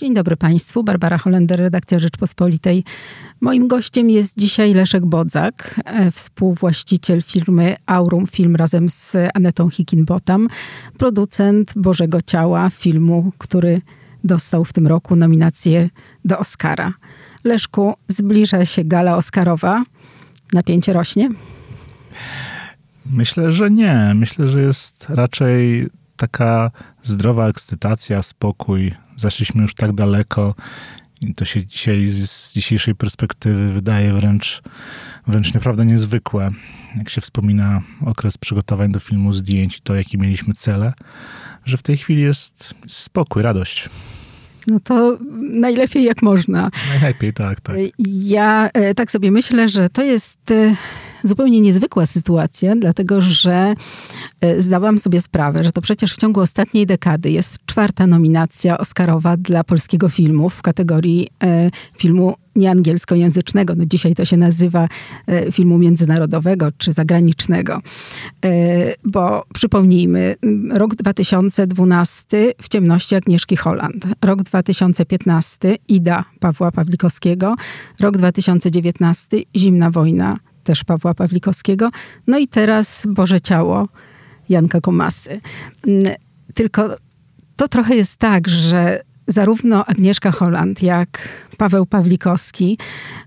Dzień dobry Państwu. Barbara Holender, redakcja Rzeczpospolitej. Moim gościem jest dzisiaj Leszek Bodzak, e, współwłaściciel firmy Aurum Film razem z Anetą Hickinbottom, producent Bożego Ciała, filmu, który dostał w tym roku nominację do Oscara. Leszku, zbliża się gala Oscarowa. Napięcie rośnie? Myślę, że nie. Myślę, że jest raczej taka zdrowa ekscytacja, spokój. Zaszliśmy już tak daleko i to się dzisiaj z dzisiejszej perspektywy wydaje wręcz, wręcz naprawdę niezwykłe. Jak się wspomina okres przygotowań do filmu, zdjęć, to jakie mieliśmy cele, że w tej chwili jest spokój, radość. No to najlepiej jak można. Najlepiej, tak, tak. Ja e, tak sobie myślę, że to jest e, zupełnie niezwykła sytuacja, dlatego że e, zdałam sobie sprawę, że to przecież w ciągu ostatniej dekady jest czwarta nominacja Oscarowa dla polskiego filmu w kategorii e, filmu nieangielskojęzycznego. No dzisiaj to się nazywa e, filmu międzynarodowego czy zagranicznego. Bo przypomnijmy, rok 2012 w ciemności Agnieszki Holland, rok 2015 Ida Pawła Pawlikowskiego, rok 2019 Zimna wojna też Pawła Pawlikowskiego. No i teraz Boże Ciało Janka Komasy. Mm, tylko to trochę jest tak, że zarówno Agnieszka Holland, jak Paweł Pawlikowski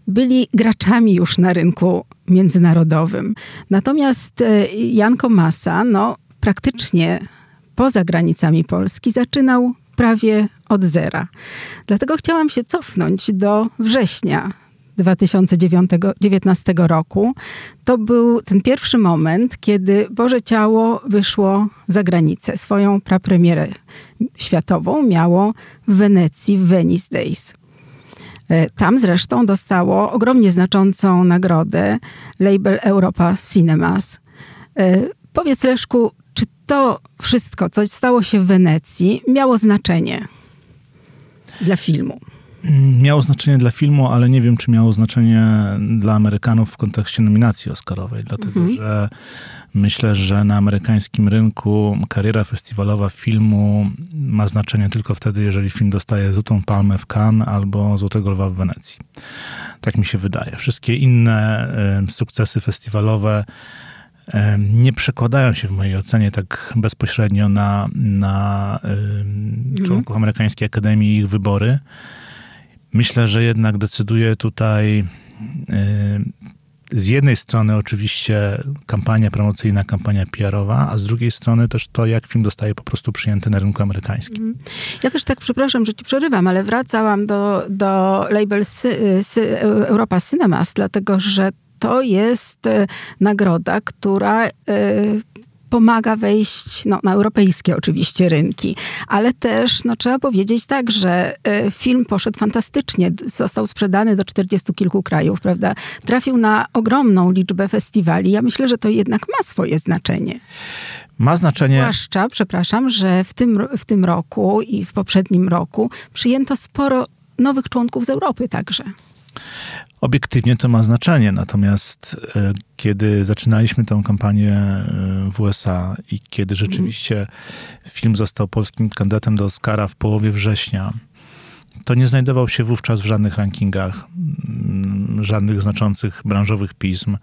byli graczami już na rynku międzynarodowym. Natomiast e, Jan Komasa, no praktycznie poza granicami Polski zaczynał prawie od zera. Dlatego chciałam się cofnąć do września 2019 roku. To był ten pierwszy moment, kiedy Boże Ciało wyszło za granicę. Swoją prapremierę światową miało w Wenecji, w Venice Days. E, tam zresztą dostało ogromnie znaczącą nagrodę label Europa Cinemas. E, powiedz Leszku, czy to wszystko, co stało się w Wenecji, miało znaczenie dla filmu? Miało znaczenie dla filmu, ale nie wiem, czy miało znaczenie dla Amerykanów w kontekście nominacji Oscarowej, dlatego mhm. że myślę, że na amerykańskim rynku kariera festiwalowa filmu ma znaczenie tylko wtedy, jeżeli film dostaje Złotą Palmę w Cannes albo Złotego Lwa w Wenecji. Tak mi się wydaje. Wszystkie inne sukcesy festiwalowe nie przekładają się w mojej ocenie tak bezpośrednio na, na mhm. członków Amerykańskiej Akademii i ich wybory. Myślę, że jednak decyduje tutaj y, z jednej strony oczywiście kampania promocyjna, kampania PR-owa, a z drugiej strony też to, jak film zostaje po prostu przyjęty na rynku amerykańskim. Mhm. Ja też tak, przepraszam, że ci przerywam, ale wracałam do, do label Sy, Sy, Europa Cinemas, dlatego że to jest y, nagroda, która y, pomaga wejść no, na europejskie oczywiście rynki, ale też no, trzeba powiedzieć tak, że e, film poszedł fantastycznie, został sprzedany do czterdziestu kilku krajów, prawda? Trafił na ogromną liczbę festiwali. Ja myślę, że to jednak ma swoje znaczenie. Ma znaczenie. Zwłaszcza, przepraszam, że w tym, w tym roku i w poprzednim roku przyjęto sporo nowych członków z Europy także. Obiektywnie to ma znaczenie, natomiast e, kiedy zaczynaliśmy tę kampanię e, w USA i kiedy rzeczywiście film został polskim kandydatem do Oscara w połowie września, to nie znajdował się wówczas w żadnych rankingach, mm, żadnych znaczących branżowych pism,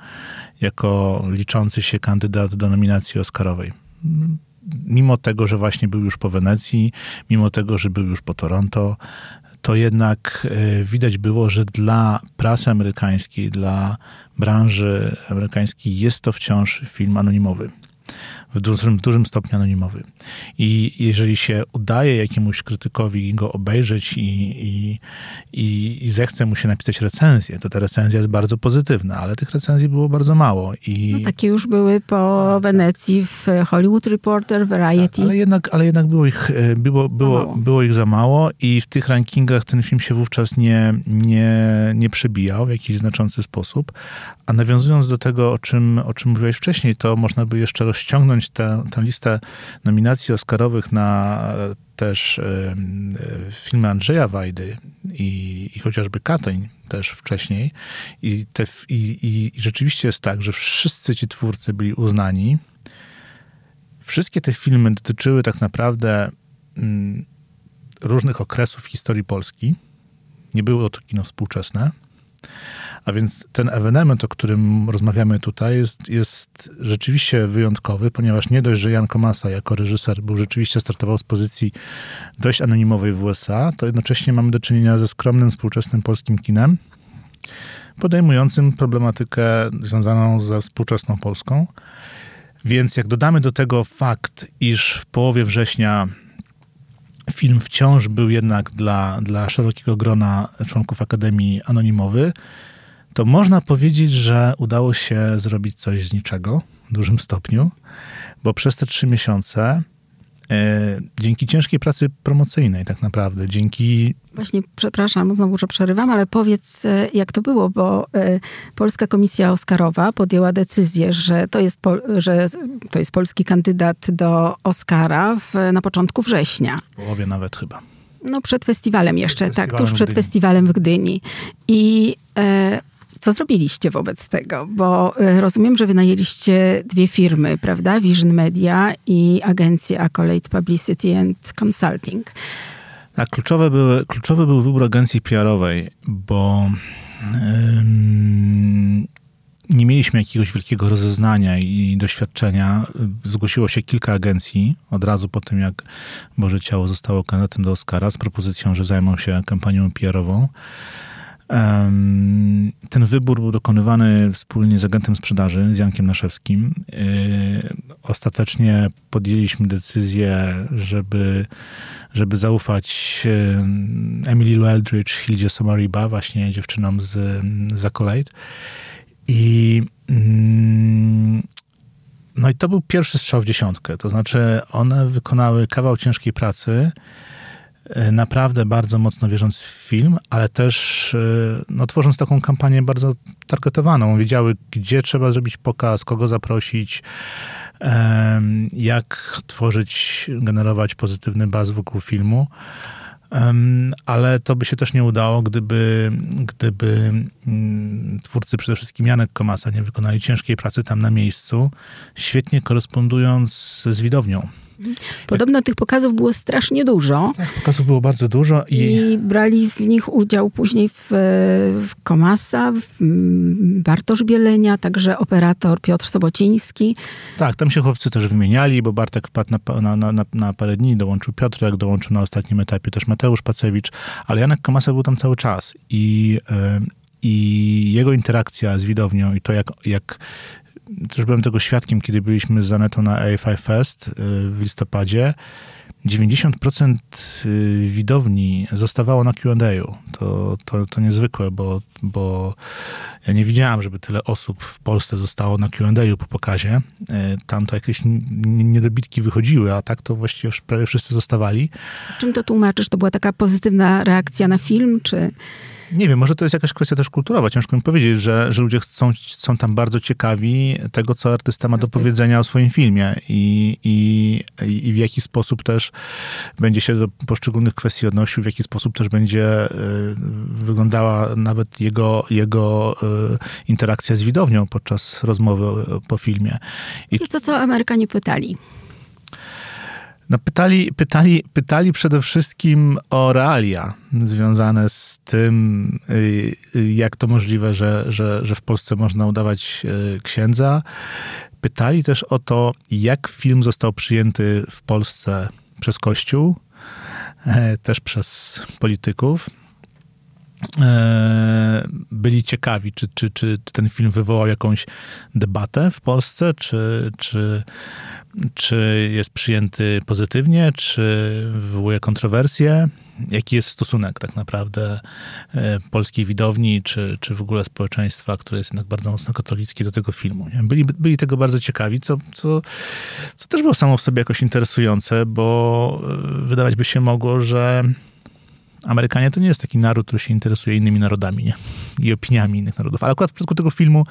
jako liczący się kandydat do nominacji Oscarowej. Mimo tego, że właśnie był już po Wenecji, mimo tego, że był już po Toronto, to jednak e, widać było, że dla prasy amerykańskiej, dla branży amerykańskiej jest to wciąż film anonimowy w dużym, dużym stopniu anonimowy. I jeżeli się udaje jakiemuś krytykowi go obejrzeć i, i, i, i zechce mu się napisać recenzję, to ta recenzja jest bardzo pozytywna, ale tych recenzji było bardzo mało. I... No, takie już były po Wenecji w Hollywood Reporter, Variety. Tak, ale jednak, ale jednak było, ich, e, było, było, było ich za mało i w tych rankingach ten film się wówczas nie, nie, nie przebijał w jakiś znaczący sposób. A nawiązując do tego, o czym, o czym mówiłeś wcześniej, to można by jeszcze rozciągnąć tę, tę listę nominacji Oscarowych na też y, filmy Andrzeja Wajdy i, i chociażby Katyń też wcześniej. I, te, i, I rzeczywiście jest tak, że wszyscy ci twórcy byli uznani. Wszystkie te filmy dotyczyły tak naprawdę mm, różnych okresów historii Polski. Nie było to kino współczesne. A więc ten ewenement, o którym rozmawiamy tutaj, jest, jest rzeczywiście wyjątkowy, ponieważ nie dość, że Jan Komasa jako reżyser był rzeczywiście startował z pozycji dość anonimowej w USA, to jednocześnie mamy do czynienia ze skromnym współczesnym polskim kinem, podejmującym problematykę związaną ze współczesną Polską. Więc jak dodamy do tego fakt, iż w połowie września film wciąż był jednak dla, dla szerokiego grona członków Akademii anonimowy, to można powiedzieć, że udało się zrobić coś z niczego w dużym stopniu, bo przez te trzy miesiące E, dzięki ciężkiej pracy promocyjnej tak naprawdę, dzięki... Właśnie, przepraszam, znowu, że przerywam, ale powiedz, e, jak to było, bo e, Polska Komisja Oscarowa podjęła decyzję, że to jest, że to jest polski kandydat do Oscara w, na początku września. W połowie nawet chyba. No przed festiwalem jeszcze, przed tak, festiwalem tuż przed festiwalem w Gdyni. I e, co zrobiliście wobec tego? Bo e, rozumiem, że wynajęliście dwie firmy, prawda? Vision Media i agencję Accolade Publicity and Consulting. Tak, kluczowy był, kluczowy był wybór agencji PR-owej, bo nie mieliśmy jakiegoś wielkiego rozeznania i doświadczenia. Zgłosiło się kilka agencji od razu po tym, jak Boże Ciało zostało kandydatem do Oscara z propozycją, że zajmą się kampanią PR-ową. Ten wybór był dokonywany wspólnie z agentem sprzedaży, z Jankiem Naszewskim. Y, ostatecznie podjęliśmy decyzję, żeby, żeby zaufać Emily Eldridge, Hildzie Somariba, właśnie dziewczynom z, z. I mm, no i to był pierwszy strzał w dziesiątkę. To znaczy one wykonały kawał ciężkiej pracy, naprawdę bardzo mocno wierząc w film, ale też e, no, tworząc taką kampanię bardzo targetowaną. Wiedziały, gdzie trzeba zrobić pokaz, kogo zaprosić, jak tworzyć, generować pozytywny baz wokół filmu. Ale to by się też nie udało, gdyby, gdyby mm, twórcy, przede wszystkim Janek Komasa, nie wykonali ciężkiej pracy tam na miejscu, świetnie korespondując z widownią. Podobno tych pokazów było strasznie dużo. Tak, pokazów było bardzo dużo. I... I brali w nich udział później w, w Komasa, w Bartosz Bielenia, także operator Piotr Sobociński. Tak, tam się chłopcy też wymieniali, bo Bartek wpadł na, na, na, na parę dni, dołączył Piotrek, dołączył na ostatnim etapie też Mateusz Pacewicz, ale Janek Komasa był tam cały czas. I, i jego interakcja z widownią i to, jak, jak też byłem tego świadkiem, kiedy byliśmy z Anetą na AFI Fest y, w listopadzie. 90% y, widowni zostawało na Q&A. To, to, to niezwykłe, bo, bo ja nie widziałem, żeby tyle osób w Polsce zostało na Q&A po pokazie. Y, tam to jakieś niedobitki wychodziły, a tak to właściwie prawie wszyscy zostawali. Czym to tłumaczysz? To była taka pozytywna reakcja na film, czy... Nie wiem, może to jest jakaś kwestia też kulturowa. Ciężko mi powiedzieć, że, że ludzie chcą, są tam bardzo ciekawi tego, co artysta ma do powiedzenia o swoim filmie i, i, i w jaki sposób też będzie się do poszczególnych kwestii odnosił, w jaki sposób też będzie y, wyglądała nawet jego, jego y, interakcja z widownią podczas rozmowy po filmie. I, I co, co Amerykanie pytali? No pytali, pytali, pytali przede wszystkim o realia związane z tym, y, y, jak to możliwe, że, że, że w Polsce można udawać y, księdza. Pytali też o to, jak film został przyjęty w Polsce przez Kościół, e, też przez polityków. E, byli ciekawi, czy, czy, czy ten film wywołał jakąś debatę w Polsce, czy, czy, czy jest przyjęty pozytywnie, czy wywołuje kontrowersje. Jaki jest stosunek tak naprawdę e, polskiej widowni, czy, czy w ogóle społeczeństwa, które jest jednak bardzo mocno katolickie do tego filmu. Byli, byli tego bardzo ciekawi, co, co, co też było samo w sobie jakoś interesujące, bo e, wydawać by się mogło, że Amerykanie to nie jest taki naród, który się interesuje innymi narodami nie? i opiniami innych narodów. Ale akurat w przypadku tego filmu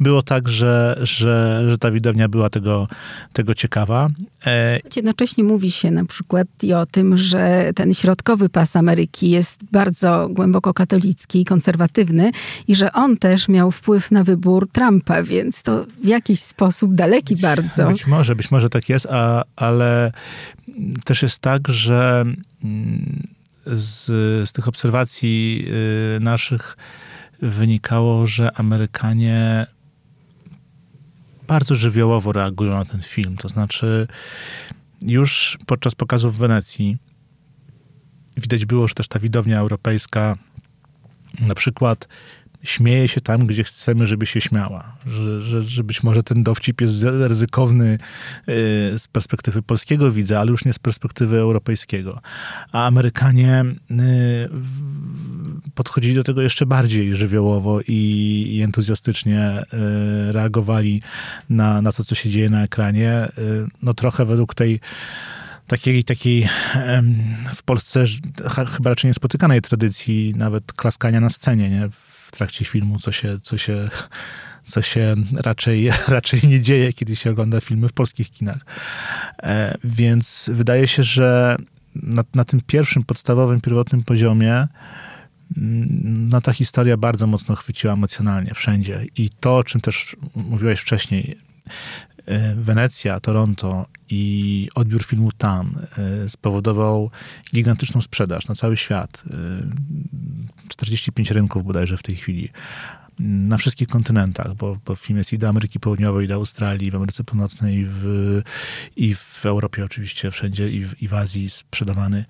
było tak, że, że, że ta widownia była tego, tego ciekawa. E... Jednocześnie mówi się na przykład i o tym, że ten środkowy pas Ameryki jest bardzo głęboko katolicki i konserwatywny i że on też miał wpływ na wybór Trumpa, więc to w jakiś sposób daleki bardzo. Być może, być może tak jest, a, ale też jest tak, że z, z tych obserwacji y, naszych wynikało, że Amerykanie bardzo żywiołowo reagują na ten film. To znaczy, już podczas pokazu w Wenecji widać było, że też ta widownia europejska na przykład śmieje się tam, gdzie chcemy, żeby się śmiała. Że, że, że być może ten dowcip jest ryzykowny y, z perspektywy polskiego widza, ale już nie z perspektywy europejskiego. A Amerykanie y, podchodzili do tego jeszcze bardziej żywiołowo i, entuzjastycznie y, reagowali na, na to, co się dzieje na ekranie. No trochę według tej takiej, takiej w Polsce chyba raczej niespotykanej tradycji nawet klaskania na scenie, nie? Trakcie filmu, co się, co się, co się raczej, raczej nie dzieje, kiedy się ogląda filmy w polskich kinach. E, więc wydaje się, że na, na tym pierwszym, podstawowym, pierwotnym poziomie mm, no ta historia bardzo mocno chwyciła emocjonalnie wszędzie. I to, o czym też mówiłeś wcześniej, Wenecja, Toronto i odbiór filmu tam e, spowodował gigantyczną sprzedaż na cały świat. 45 rynków bodajże w tej chwili. Na wszystkich kontynentach, bo, bo film jest i do Ameryki Południowej, i do Australii, i w Ameryce Północnej, i w, i w Europie oczywiście, wszędzie, i w, i w Azji sprzedawany.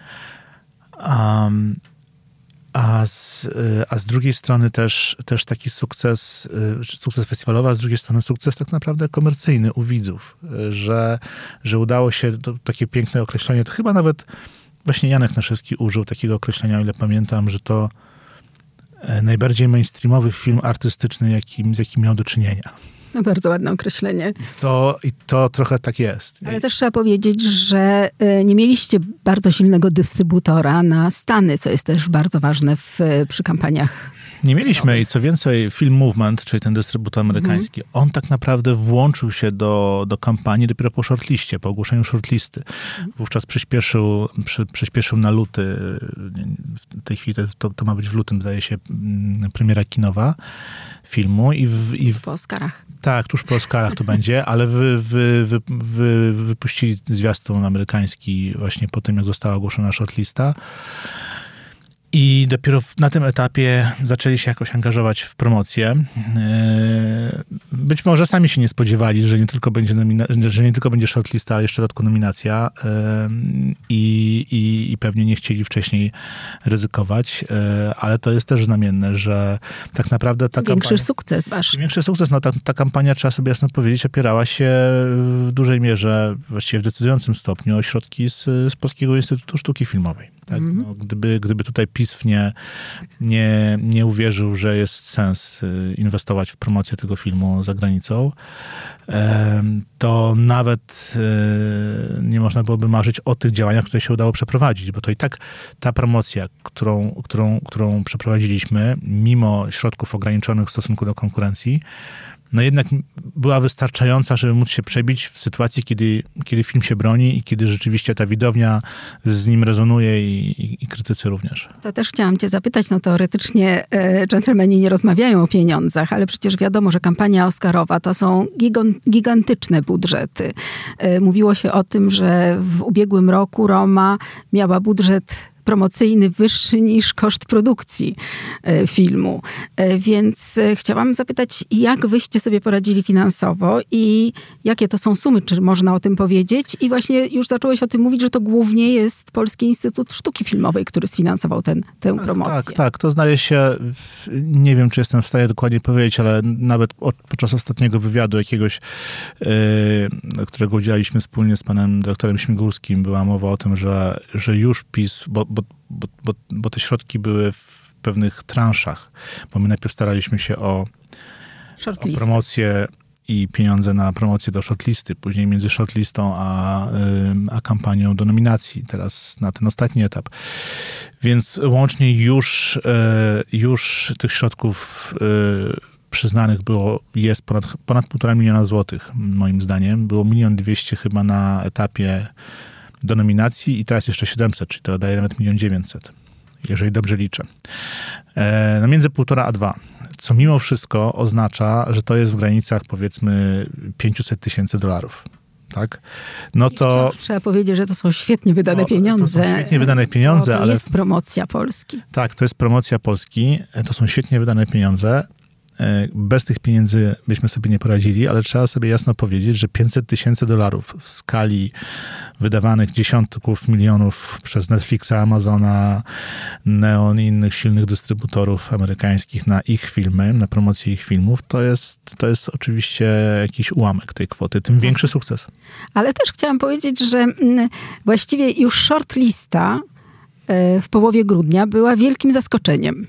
Um, a z, a z drugiej strony też, też taki sukces, sukces festiwalowy, a z drugiej strony sukces tak naprawdę komercyjny u widzów, że, że udało się, to takie piękne określenie, to chyba nawet właśnie Janek Naszewski użył takiego określenia, o ile pamiętam, że to najbardziej mainstreamowy film artystyczny, jakim, z jakim miał do czynienia. No bardzo ładne określenie. To, I to trochę tak jest. Ale też trzeba powiedzieć, że e, nie mieliście bardzo silnego dystrybutora na Stany, co jest też bardzo ważne w, przy kampaniach nie mieliśmy i co więcej, Film Movement, czyli ten dystrybutor amerykański, mhm. on tak naprawdę włączył się do, do kampanii dopiero po shortliście, po ogłoszeniu shortlisty. Mhm. Wówczas przyspieszył, przy, przyspieszył na luty, w tej chwili to, to ma być w lutym, zdaje się, mm, premiera kinowa filmu. I, w, i w, po Oscarach. Tak, tuż po Oscarach to będzie, ale wy, wy, wy, wy, wypuścili zwiastun amerykański właśnie po tym, jak została ogłoszona shortlista. I dopiero na tym etapie zaczęli się jakoś angażować w promocję. E, być może sami się nie spodziewali, że nie tylko będzie, nomina- że nie tylko będzie shortlista, ale jeszcze dodatkowo nominacja e, I, i, i pewnie nie chcieli wcześniej ryzykować, e, ale to jest też znamienne, że tak naprawdę ta Większy kampania... sukces wasz. Większy sukces. No ta, ta kampania, trzeba sobie jasno powiedzieć, opierała się w dużej mierze, właściwie w decydującym stopniu o środki z, z Polskiego Instytutu Sztuki Filmowej. Tak? Mm -hmm. No, gdyby, gdyby tutaj PiS nie, nie, nie uwierzył, że jest sens y, inwestować w promocję tego filmu za granicą, to nawet y, nie można byłoby marzyć o tych działaniach, które się udało przeprowadzić, bo to i tak ta promocja, którą, którą, którą przeprowadziliśmy, mimo środków ograniczonych w stosunku do konkurencji, no jednak była wystarczająca, żeby móc się przebić w sytuacji, kiedy, kiedy film się broni i kiedy rzeczywiście ta widownia z nim rezonuje i, i, i krytycy również. To też chciałam cię zapytać, no teoretycznie e, dżentelmeni nie rozmawiają o pieniądzach, ale przecież wiadomo, że kampania Oscarowa to są gigantyczne budżety. E, mówiło się o tym, że w ubiegłym roku Roma miała budżet promocyjny wyższy niż koszt produkcji e, filmu. E, więc e, chciałam zapytać, jak wyście sobie poradzili finansowo i jakie to są sumy? Czy można o tym powiedzieć? I właśnie już zacząłeś o tym mówić, że to głównie jest Polski Instytut Sztuki Filmowej, który sfinansował ten, tę tak, promocję. Tak, tak. To zdaje się, nie wiem, czy jestem w stanie dokładnie powiedzieć, ale nawet od, podczas ostatniego wywiadu jakiegoś, którego udzielaliśmy wspólnie z panem doktorem Śmigulskim, była mowa o tym, że, że już PiS, bo, bo, bo, bo, bo te środki były w pewnych transzach, bo my najpierw staraliśmy się o, o promocję i pieniądze na promocję do shortlisty, później między shortlistą a, a kampanią do nominacji, teraz na ten ostatni etap. Więc łącznie już, e, już tych środków e, przyznanych było, jest ponad, ponad półtora miliona złotych, moim zdaniem. Było milion dwieście chyba na etapie do nominacji i teraz jeszcze 700, czyli to daje nawet milion dziewięćset, jeżeli dobrze liczę. E, no między półtora a dwa, co mimo wszystko oznacza, że to jest w granicach powiedzmy 500 tysięcy dolarów tak? No to... Trzeba powiedzieć, że to są świetnie wydane no, pieniądze. To są świetnie wydane pieniądze, to ale... jest promocja Polski. Tak, to jest promocja Polski. To są świetnie wydane pieniądze. E, bez tych pieniędzy byśmy sobie nie poradzili, ale trzeba sobie jasno powiedzieć, że 500 tysięcy dolarów w skali wydawanych dziesiątków milionów przez Netflixa, Amazona, Neon i innych silnych dystrybutorów amerykańskich na ich filmy, na promocję ich filmów, to jest, to jest oczywiście jakiś ułamek tej kwoty, tym większy sukces. Ale też chciałam powiedzieć, że mm, właściwie już shortlista w połowie grudnia była wielkim zaskoczeniem,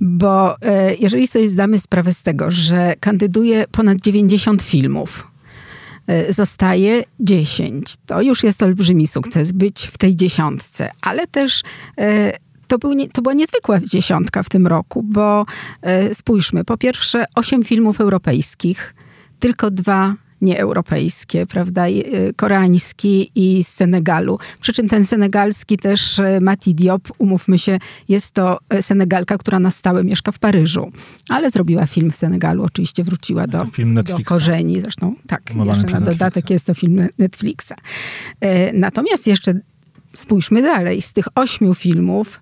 bo e, jeżeli sobie zdamy sprawę z tego, że kandyduje ponad 90 filmów, e, zostaje 10. To już jest olbrzymi sukces być w tej dziesiątce, ale też to, był nie, to była niezwykła dziesiątka w tym roku, bo spójrzmy, po pierwsze 8 filmów europejskich, tylko dwa nieeuropejskie, prawda, y, koreański i z Senegalu. Przy czym ten senegalski też y, Mati Diop, umówmy się, jest to y, Senegalka, która na stałe mieszka w Paryżu, ale zrobiła film w Senegalu, oczywiście wróciła do, do korzeni. Zresztą tak, jeszcze na dodatek Netflixa. jest to film Netflixa. Natomiast jeszcze spójrzmy dalej. Z tych ośmiu filmów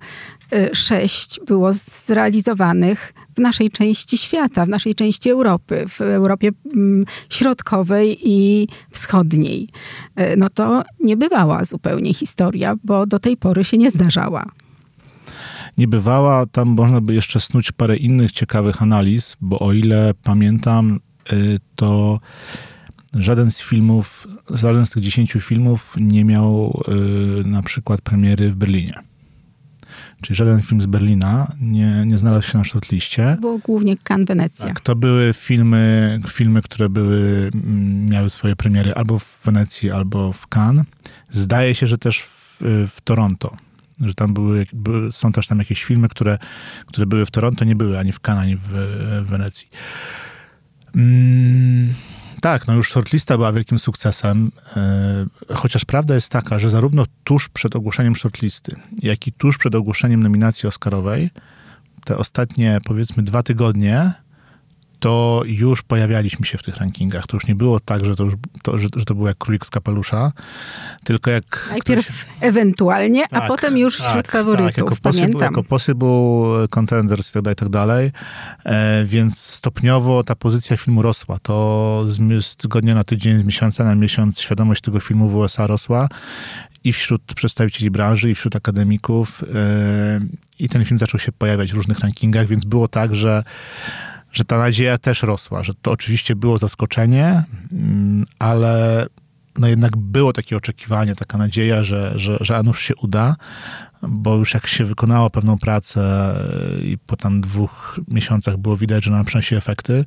sześć było zrealizowanych w naszej części świata, w naszej części Europy, w Europie mm, Środkowej i Wschodniej. E, no to nie bywała zupełnie historia, bo do tej pory się nie zdarzała. Nie bywała, tam można by jeszcze snuć parę innych ciekawych analiz, bo o ile pamiętam, y, to żaden z filmów, żaden z tych dziesięciu filmów nie miał y, na przykład premiery w Berlinie. Czyli żaden film z Berlina nie, nie znalazł się na shortliście. Było głównie Cannes, Wenecja. Tak, to były filmy, filmy, które były, mm, miały swoje premiery albo w Wenecji, albo w Cannes. Zdaje się, że też w, w Toronto że tam były, były, są też tam jakieś filmy, które, które były w Toronto, nie były ani w Cannes, ani w, w Wenecji. Tak, no już shortlista była wielkim sukcesem, e, chociaż prawda jest taka, że zarówno tuż przed ogłoszeniem shortlisty, jak i tuż przed ogłoszeniem nominacji Oscarowej, te ostatnie powiedzmy dwa tygodnie to już pojawialiśmy się w tych rankingach. To już nie było tak, że to, już, to, że, że to był jak królik z kapelusza, tylko jak... Najpierw ktoś... ewentualnie, tak, a potem już tak, wśród faworytów, tak, jako pamiętam. Possible, jako possible contenders i tak dalej, tak dalej. E, więc stopniowo ta pozycja filmu rosła. To z tygodnia na tydzień, z miesiąca na miesiąc świadomość tego filmu w USA rosła i wśród przedstawicieli branży, i wśród akademików. E, I ten film zaczął się pojawiać w różnych rankingach, więc było tak, że że ta nadzieja też rosła, że to oczywiście było zaskoczenie, mm, ale no jednak było takie oczekiwanie, taka nadzieja, że, że, że Anusz się uda, bo już jak się wykonało pewną pracę i po tam dwóch miesiącach było widać, że nam przynosi efekty,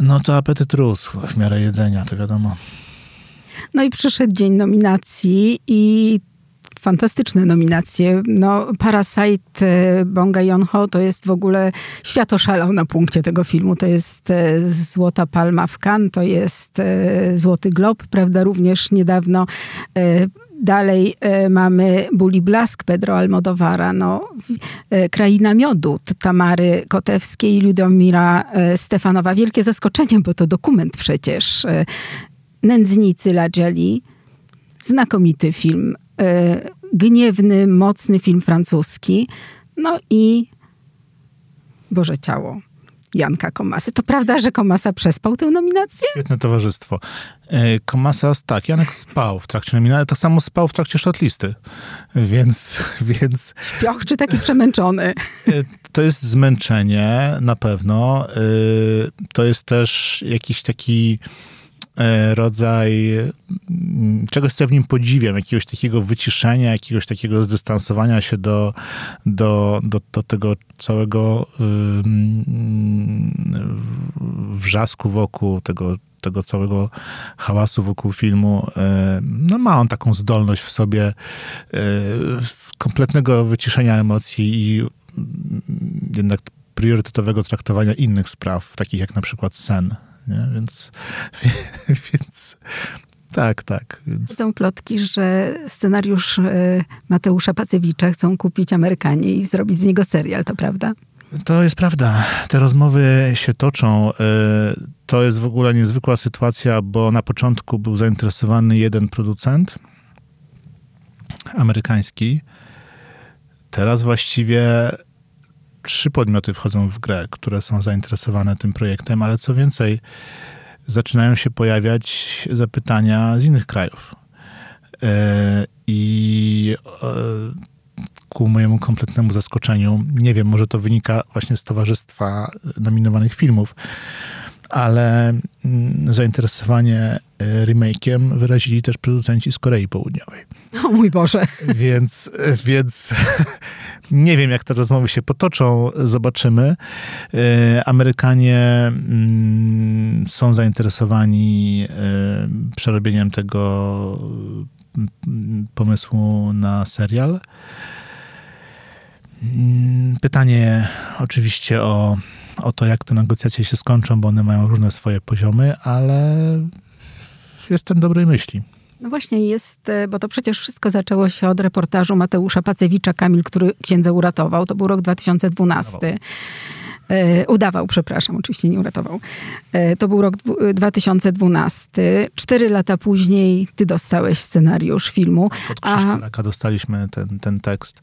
no to apetyt rósł w miarę jedzenia, to wiadomo. No i przyszedł dzień nominacji i fantastyczne nominacje. No, Parasite e, Bonga Joon-ho to jest w ogóle świat oszalał na punkcie tego filmu. To jest e, Złota Palma w Cannes, to jest e, Złoty Glob, prawda, również niedawno. Dalej mamy Buli Blask Pedro Almodovara, no, Kraina Miodu Tamary Kotewskiej i Ludomira Stefanowa. Wielkie zaskoczenie, bo to dokument przecież. Nędznicy Lajali. Znakomity film. E, gniewny, mocny film francuski. No i Boże Ciało. Janka Komasy. To prawda, że Komasa przespał tę nominację? Świetne towarzystwo. E, Komasa, tak, Janek spał w trakcie nominacji, tak samo spał w trakcie shortlisty, więc... więc Śpioch czy taki przemęczony? E, to jest zmęczenie, na pewno. To jest też jakiś taki rodzaj mm, czegoś, co w nim podziwiam, jakiegoś takiego wyciszenia, jakiegoś takiego zdystansowania się do, do, do, do tego całego wrzasku wokół, tego, tego całego hałasu wokół filmu. E, no ma on taką zdolność w sobie e, kompletnego wyciszenia emocji i mm, jednak priorytetowego traktowania innych spraw, takich jak na przykład sen nie? Więc, więc tak, tak. Więc... Są plotki, że scenariusz e, Mateusza Pacewicza chcą kupić Amerykanie i zrobić z niego serial, to prawda? To jest prawda. Te rozmowy się toczą. To jest w ogóle niezwykła sytuacja, bo na początku był zainteresowany jeden producent amerykański. Teraz właściwie trzy podmioty wchodzą w grę, które są zainteresowane tym projektem, ale co więcej, zaczynają się pojawiać zapytania z innych krajów. E, I e, ku mojemu kompletnemu zaskoczeniu, nie wiem, może to wynika właśnie z Towarzystwa Nominowanych Filmów, ale mm, zainteresowanie e, remake'iem wyrazili też producenci z Korei Południowej. O mój Boże. Więc, więc nie wiem, jak te rozmowy się potoczą, zobaczymy. E, Amerykanie mm, są zainteresowani e, przerobieniem tego mm, pomysłu na serial. Pytanie oczywiście o o to, jak te negocjacje się skończą, bo one mają różne swoje poziomy, ale jestem dobrej myśli. No właśnie jest, e, bo to przecież wszystko zaczęło się od reportażu Mateusza Pacewicza, Kamil, który księdza uratował. To był rok 2012. E, udawał, przepraszam, oczywiście nie uratował. E, to był rok 2012. Cztery lata później ty dostałeś scenariusz filmu. Od Krzysztofa dostaliśmy ten, ten tekst.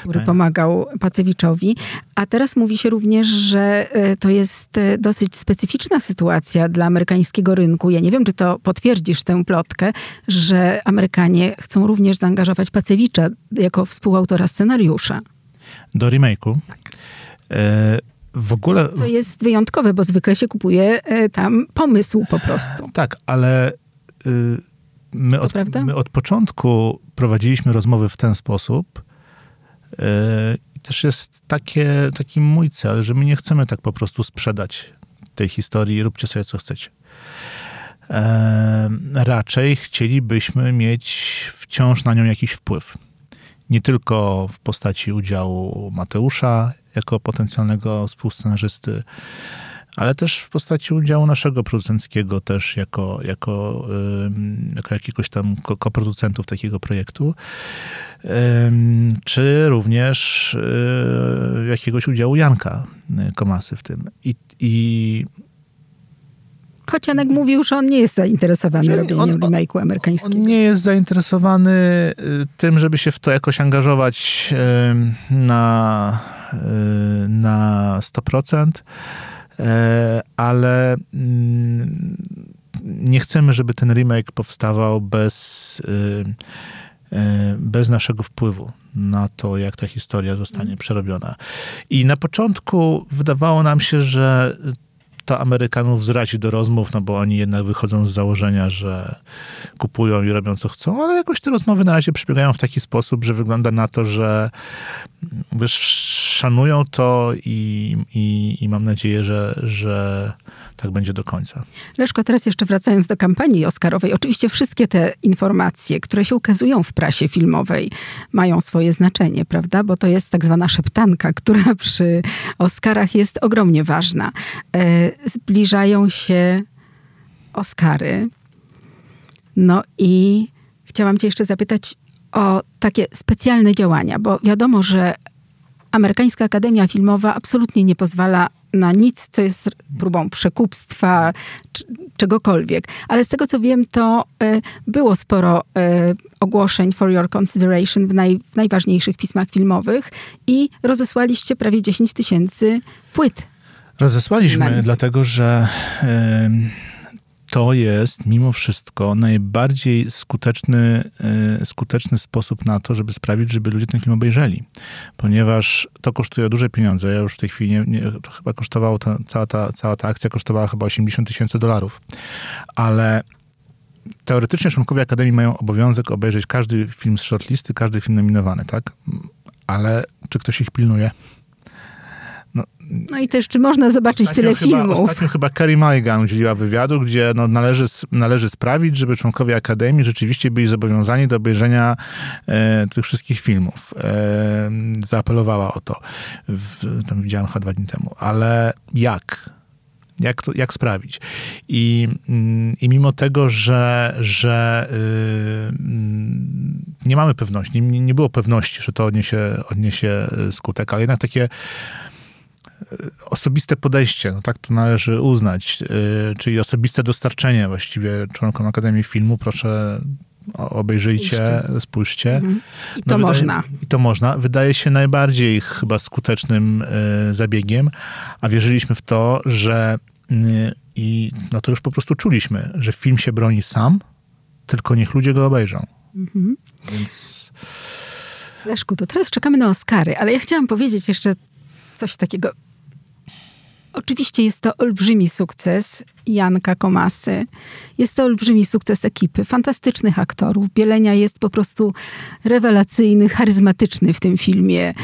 Który pomagał Pacewiczowi. A teraz mówi się również, że e, to jest dosyć specyficzna sytuacja dla amerykańskiego rynku. Ja nie wiem, czy to potwierdzisz tę plotkę, że Amerykanie chcą również zaangażować Pacewicza jako współautora scenariusza. Do remake'u. Tak w ogóle... Co jest wyjątkowe, bo zwykle się kupuje e, tam pomysł po prostu. Tak, ale y, my, od, my od początku prowadziliśmy rozmowy w ten sposób. Y, I też jest takie, taki mój cel, że my nie chcemy tak po prostu sprzedać tej historii, róbcie sobie co chcecie. E, raczej chcielibyśmy mieć wciąż na nią jakiś wpływ. Nie tylko w postaci udziału Mateusza jako potencjalnego współscenarzysty, ale też w postaci udziału naszego producenckiego też jako, jako, jako jakiegoś tam koproducentów takiego projektu, czy również y, jakiegoś udziału Janka Komasy w tym. I, i Choć Janek mówił, że on nie jest zainteresowany Czyli robieniem remake'u amerykańskiego. On nie jest zainteresowany y, tym, żeby się w to jakoś angażować na Y, na 100%, y, ale mm, nie chcemy, żeby ten remake powstawał bez, bez naszego wpływu na to, jak ta historia zostanie mhm. przerobiona. I na początku wydawało nam się, że to Amerykanów zrazi do rozmów, no bo oni jednak wychodzą z założenia, że kupują i robią co chcą, ale jakoś te rozmowy na razie przebiegają w taki sposób, że wygląda na to, że wiesz, szanują to i, i, i mam nadzieję, że, że tak będzie do końca. Leszko, teraz jeszcze wracając do kampanii Oscarowej. Oczywiście wszystkie te informacje, które się ukazują w prasie filmowej, mają swoje znaczenie, prawda? Bo to jest tak zwana szeptanka, która przy Oscarach jest ogromnie ważna. E, zbliżają się Oscary. No i chciałam cię jeszcze zapytać o takie specjalne działania, bo wiadomo, że Amerykańska Akademia Filmowa absolutnie nie pozwala na nic, co jest próbą przekupstwa, czegokolwiek. Ale z tego co wiem, to y, było sporo y, ogłoszeń for your consideration w, naj, w najważniejszych pismach filmowych i rozesłaliście prawie 10 tysięcy płyt. Rozesłaliśmy, dlatego że to jest mimo wszystko najbardziej skuteczny, e, skuteczny sposób na to, żeby sprawić, żeby ludzie ten film obejrzeli. Ponieważ to kosztuje duże pieniądze. Ja już w tej chwili nie, nie to chyba kosztowało, ta, cała, ta, cała ta akcja kosztowała chyba 80 tysięcy dolarów. Ale teoretycznie członkowie Akademii mają obowiązek obejrzeć każdy film z shortlisty, każdy film nominowany, tak? Ale czy ktoś ich pilnuje? No, i też, czy można zobaczyć tyle chyba, filmów? Ostatnio chyba Kerry Mulligan udzieliła wywiadu, gdzie no, należy, należy sprawić, żeby członkowie Akademii rzeczywiście byli zobowiązani do obejrzenia e, tych wszystkich filmów. E, zaapelowała o to. W, tam widziałem chyba dwa dni temu. Ale jak? Jak, to, jak sprawić? I, mm, I mimo tego, że, że yy, nie mamy pewności, nie, nie było pewności, że to odniesie, odniesie skutek, ale jednak takie osobiste podejście, no tak to należy uznać, czyli osobiste dostarczenie właściwie członkom Akademii Filmu. Proszę obejrzyjcie, spójrzcie. spójrzcie. Mhm. I to no, można. I to można. Wydaje się najbardziej chyba skutecznym y, zabiegiem, a wierzyliśmy w to, że y, i no to już po prostu czuliśmy, że film się broni sam, tylko niech ludzie go obejrzą. Mhm. Więc... Leszku, to teraz czekamy na Oscary, ale ja chciałam powiedzieć jeszcze coś takiego. Oczywiście jest to olbrzymi sukces Janka Komasy. Jest to olbrzymi sukces ekipy, fantastycznych aktorów. Bielenia jest po prostu rewelacyjny, charyzmatyczny w tym filmie.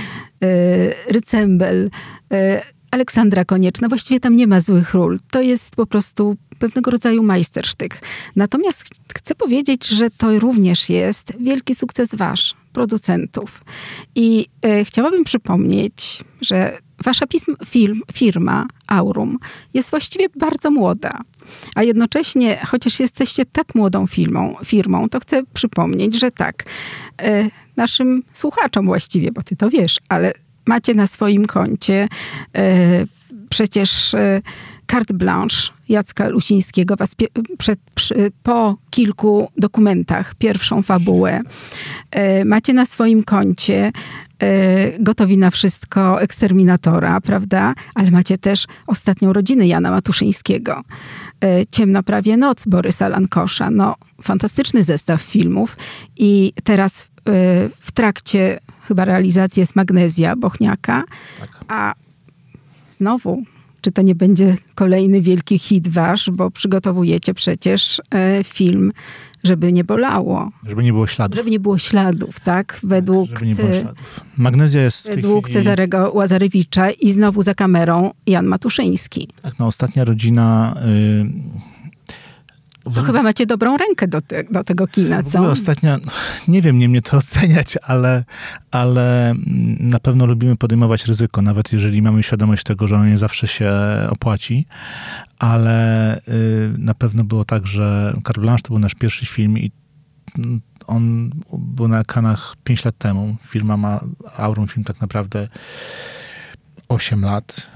E, Rycembel, e, Aleksandra Konieczna. Właściwie tam nie ma złych ról. To jest po prostu pewnego rodzaju majstersztyk. Natomiast chcę powiedzieć, że to również jest wielki sukces wasz, producentów. I e, chciałabym przypomnieć, że wasza pism, film, firma Aurum jest właściwie bardzo młoda. A jednocześnie, chociaż jesteście tak młodą firmą, firmą to chcę przypomnieć, że tak, e, naszym słuchaczom właściwie, bo ty to wiesz, ale macie na swoim koncie e, przecież carte blanche Jacka Lusińskiego was przed, przy, po kilku dokumentach, pierwszą fabułę. E, macie na swoim koncie gotowi na wszystko eksterminatora, prawda? Ale macie też ostatnią rodzinę Jana Matuszyńskiego. Ciemna prawie noc Borysa Lankosza. No, fantastyczny zestaw filmów. I teraz w trakcie chyba realizacji jest Magnezja Bochniaka, tak. a znowu czy to nie będzie kolejny wielki hit wasz, bo przygotowujecie przecież e, film, żeby nie bolało. Żeby nie było śladów. Żeby nie było śladów, tak? Według, żeby nie było śladów. Magnezja jest Według chwili... Cezarego Łazarewicza i znowu za kamerą Jan Matuszyński. Tak, no ostatnia rodzina... Y to chyba macie dobrą rękę do, te, do tego kina, co? Ostatnio, nie wiem, nie mnie to oceniać, ale, ale na pewno lubimy podejmować ryzyko, nawet jeżeli mamy świadomość tego, że ono nie zawsze się opłaci, ale y, na pewno było tak, że Carte Blanche to był nasz pierwszy film i on był na ekranach 5 lat temu. Firma ma, Aurum Film tak naprawdę 8 lat.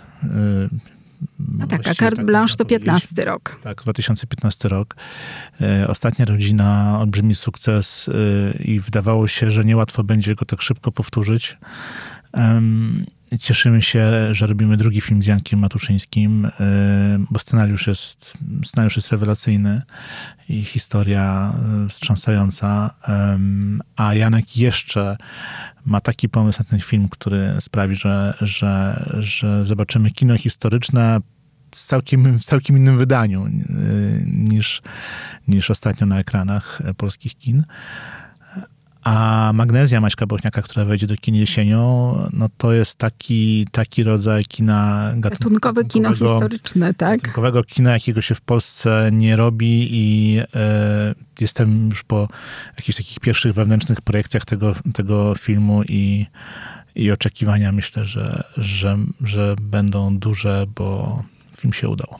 Y, a tak, a Carte tak Blanche to 15 rok. Tak, 2015 rok. E, ostatnia rodzina, olbrzymi sukces e, i wydawało się, że niełatwo będzie go tak szybko powtórzyć. Cieszymy się, że robimy drugi film z Jankiem Matuszyńskim, e, bo scenariusz jest, scenariusz jest rewelacyjny i historia wstrząsająca. A Janek jeszcze ma taki pomysł na ten film, który sprawi, że, że, że zobaczymy kino historyczne w całkiem, w całkiem innym wydaniu niż, niż ostatnio na ekranach polskich kin. A magnezja Maćka Bochniaka, która wejdzie do kin jesienią, no to jest taki, taki rodzaj kina gatunkowe kino historyczne, tak? Gatunkowego kina, jakiego się w Polsce nie robi i e, jestem już po jakichś takich pierwszych wewnętrznych projekcjach tego, tego filmu i, i oczekiwania myślę, że, że, że będą duże, bo film się udał.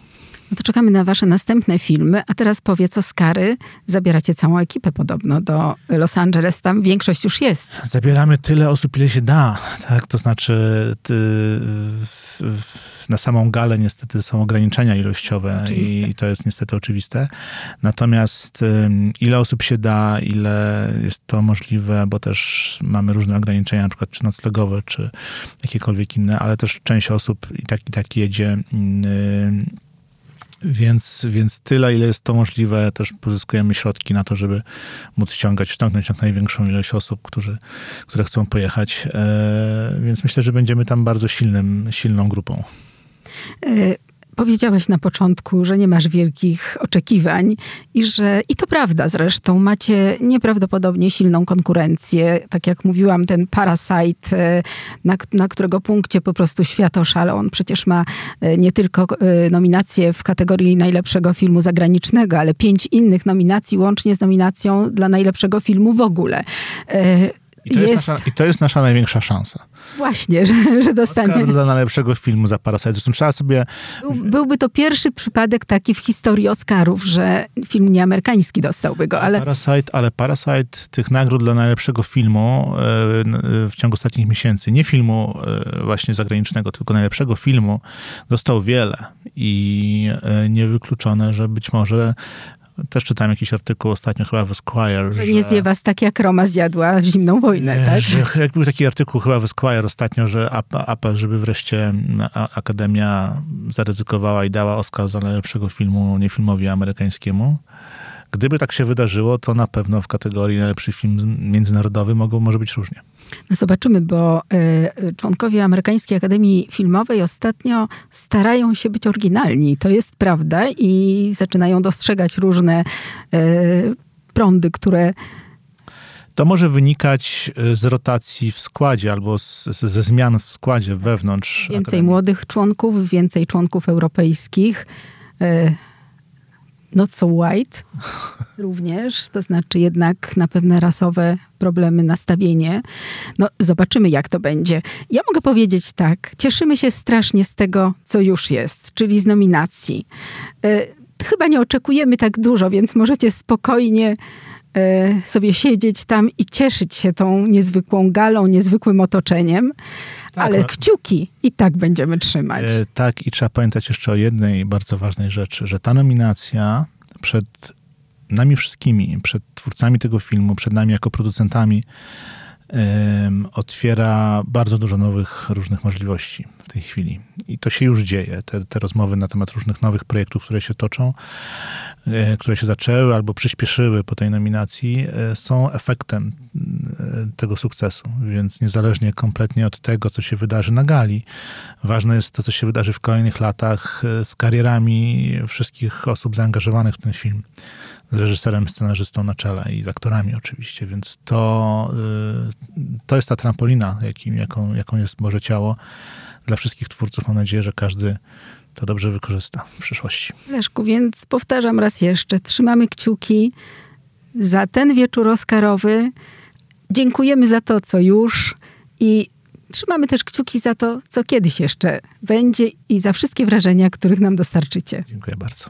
No to czekamy na wasze następne filmy. A teraz powiedz Oscary. Zabieracie całą ekipę podobno do Los Angeles. Tam większość już jest. Zabieramy tyle osób, ile się da. Tak? To znaczy ty, na samą galę niestety są ograniczenia ilościowe oczywiste. i to jest niestety oczywiste. Natomiast ile osób się da, ile jest to możliwe, bo też mamy różne ograniczenia, na przykład czy noclegowe, czy jakiekolwiek inne, ale też część osób i tak i tak jedzie więc, więc tyle, ile jest to możliwe, też pozyskujemy środki na to, żeby móc ściągać, ściągnąć jak największą ilość osób, którzy, które chcą pojechać. E, więc myślę, że będziemy tam bardzo silnym, silną grupą. Powiedziałeś na początku, że nie masz wielkich oczekiwań i że, i to prawda zresztą, macie nieprawdopodobnie silną konkurencję. Tak jak mówiłam, ten Parasite, e, na, na którego punkcie po prostu świat oszalał. On przecież ma e, nie tylko e, nominację w kategorii najlepszego filmu zagranicznego, ale pięć innych nominacji, łącznie z nominacją dla najlepszego filmu w ogóle I to jest, jest nasza, I to jest nasza największa szansa. Właśnie, że, że dostanie. Oscar dla najlepszego filmu za Parasite. Zresztą trzeba sobie... Był, byłby to pierwszy przypadek taki w historii Oscarów, że film nieamerykański dostałby go, ale... Parasite, ale Parasite tych nagród dla najlepszego filmu e, w ciągu ostatnich miesięcy, nie filmu e, właśnie zagranicznego, tylko najlepszego filmu, dostał wiele. I e, niewykluczone, że być może też czytałem jakiś artykuł ostatnio chyba w Esquire. Że, nie zje was tak jak Roma zjadła zimną wojnę, tak? Że, jak był taki artykuł chyba w Esquire ostatnio, że apel, żeby wreszcie Akademia zaryzykowała i dała Oscar za najlepszego filmu nie filmowi amerykańskiemu. Gdyby tak się wydarzyło, to na pewno w kategorii najlepszy film międzynarodowy mogą, może być różnie. No zobaczymy, bo y, członkowie Amerykańskiej Akademii Filmowej ostatnio starają się być oryginalni. To jest prawda i zaczynają dostrzegać różne y, prądy, które to może wynikać z rotacji w składzie albo z, ze zmian w składzie wewnątrz. Więcej Akademii. młodych członków, więcej członków europejskich. Y, not so white również, to znaczy jednak na pewne rasowe problemy, nastawienie. No, zobaczymy, jak to będzie. Ja mogę powiedzieć tak, cieszymy się strasznie z tego, co już jest, czyli z nominacji. E, chyba nie oczekujemy tak dużo, więc możecie spokojnie e, sobie siedzieć tam i cieszyć się tą niezwykłą galą, niezwykłym otoczeniem. Tak, ale no. kciuki i tak będziemy trzymać. E, tak, i trzeba pamiętać jeszcze o jednej bardzo ważnej rzeczy, że ta nominacja przed nami wszystkimi, przed twórcami tego filmu, przed nami jako producentami, otwiera bardzo dużo nowych, różnych możliwości w tej chwili. I to się już dzieje. Te, te rozmowy na temat różnych nowych projektów, które się toczą, e, które się zaczęły albo przyspieszyły po tej nominacji, e, są efektem e, tego sukcesu. Więc niezależnie kompletnie od tego, co się wydarzy na gali, ważne jest to, co się wydarzy w kolejnych latach z karierami wszystkich osób zaangażowanych w ten film z reżyserem, scenarzystą na czele i z aktorami oczywiście, więc to, y, to jest ta trampolina, jakim, jaką, jaką jest Boże Ciało dla wszystkich twórców. Mam nadzieję, że każdy to dobrze wykorzysta w przyszłości. Leszku, więc powtarzam raz jeszcze, trzymamy kciuki za ten wieczór Oscarowy. Dziękujemy za to, co już i trzymamy też kciuki za to, co kiedyś jeszcze będzie i za wszystkie wrażenia, których nam dostarczycie. Dziękuję bardzo.